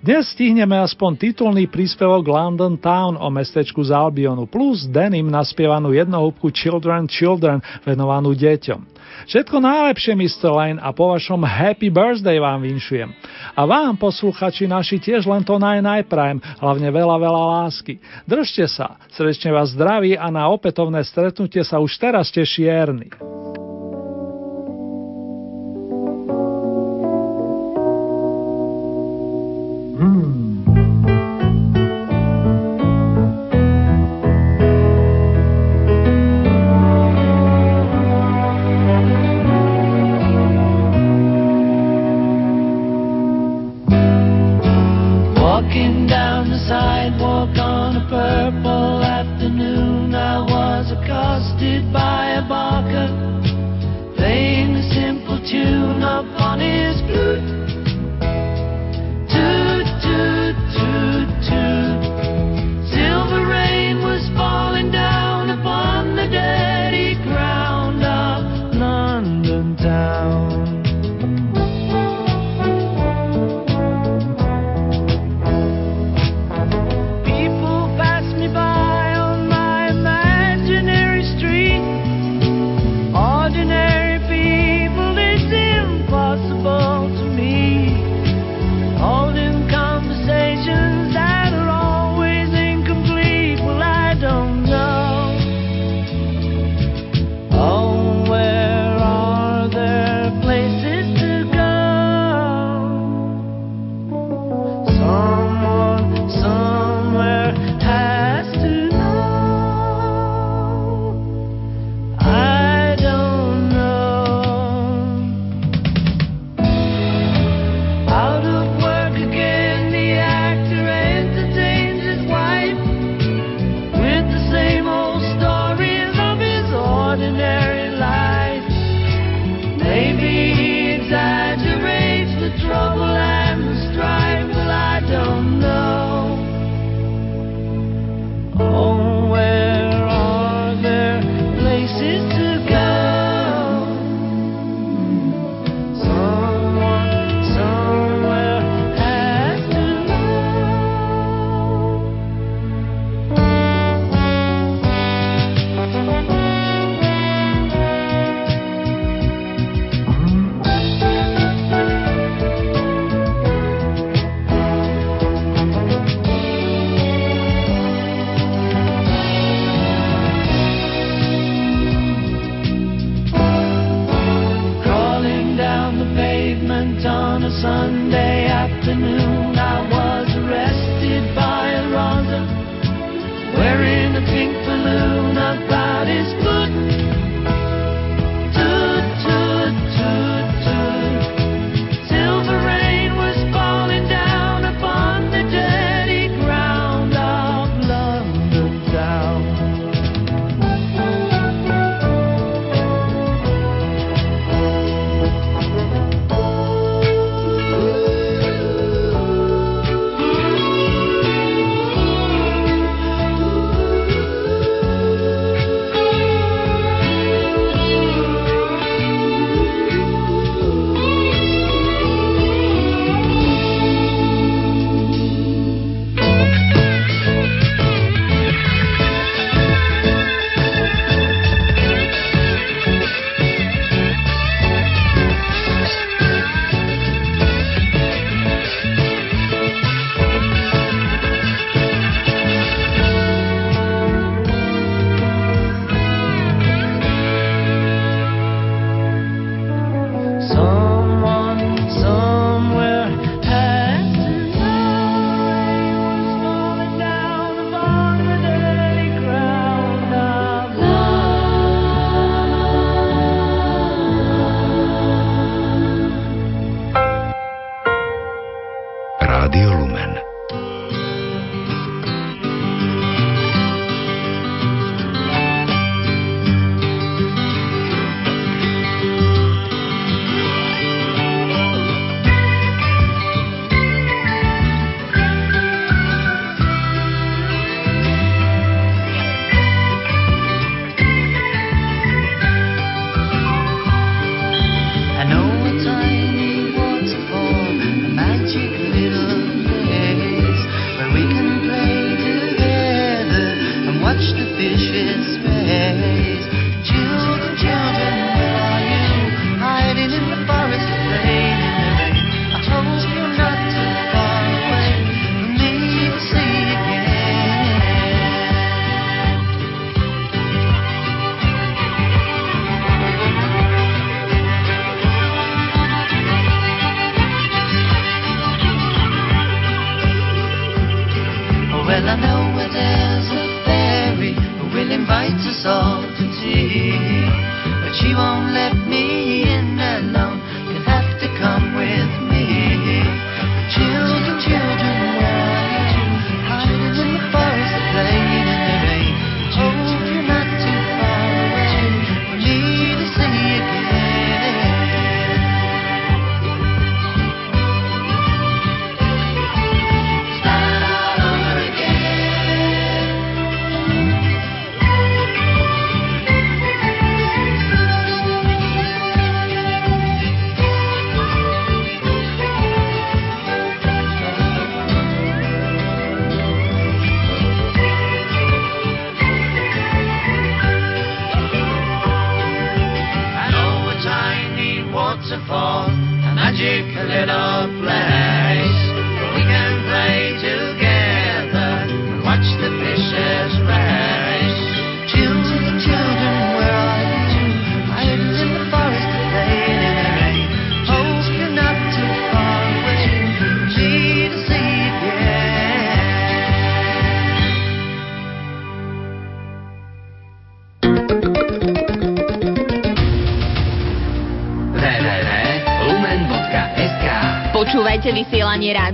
Dnes stihneme aspoň titulný príspevok London Town o mestečku z Albionu plus denim naspievanú jednohúbku Children Children venovanú deťom. Všetko najlepšie, Mr. Lane, a po vašom happy birthday vám vinšujem. A vám, posluchači naši, tiež len to naj najprajem, hlavne veľa, veľa lásky. Držte sa, srdečne vás zdraví a na opätovné stretnutie sa už teraz teší Erny. Hmm.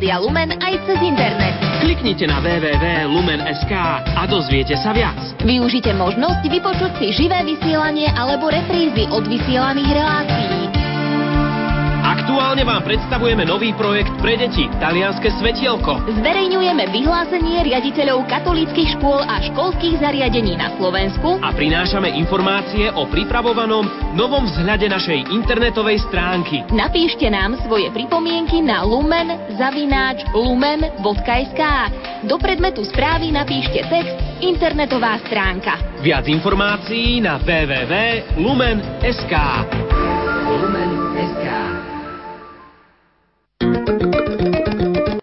Rádia Lumen aj cez internet. Kliknite na www.lumen.sk a dozviete sa viac. Využite možnosť vypočuť si živé vysielanie alebo reprízy od vysielaných relácií. Aktuálne vám predstavujeme nový projekt pre deti, Talianske svetielko. Zverejňujeme vyhlásenie riaditeľov katolíckych škôl a školských zariadení na Slovensku A prinášame informácie o pripravovanom novom vzhľade našej internetovej stránky. Napíšte nám svoje pripomienky na lumen zavináč lumen.sk. Do predmetu správy napíšte text internetová stránka. Viac informácií na www.lumen.sk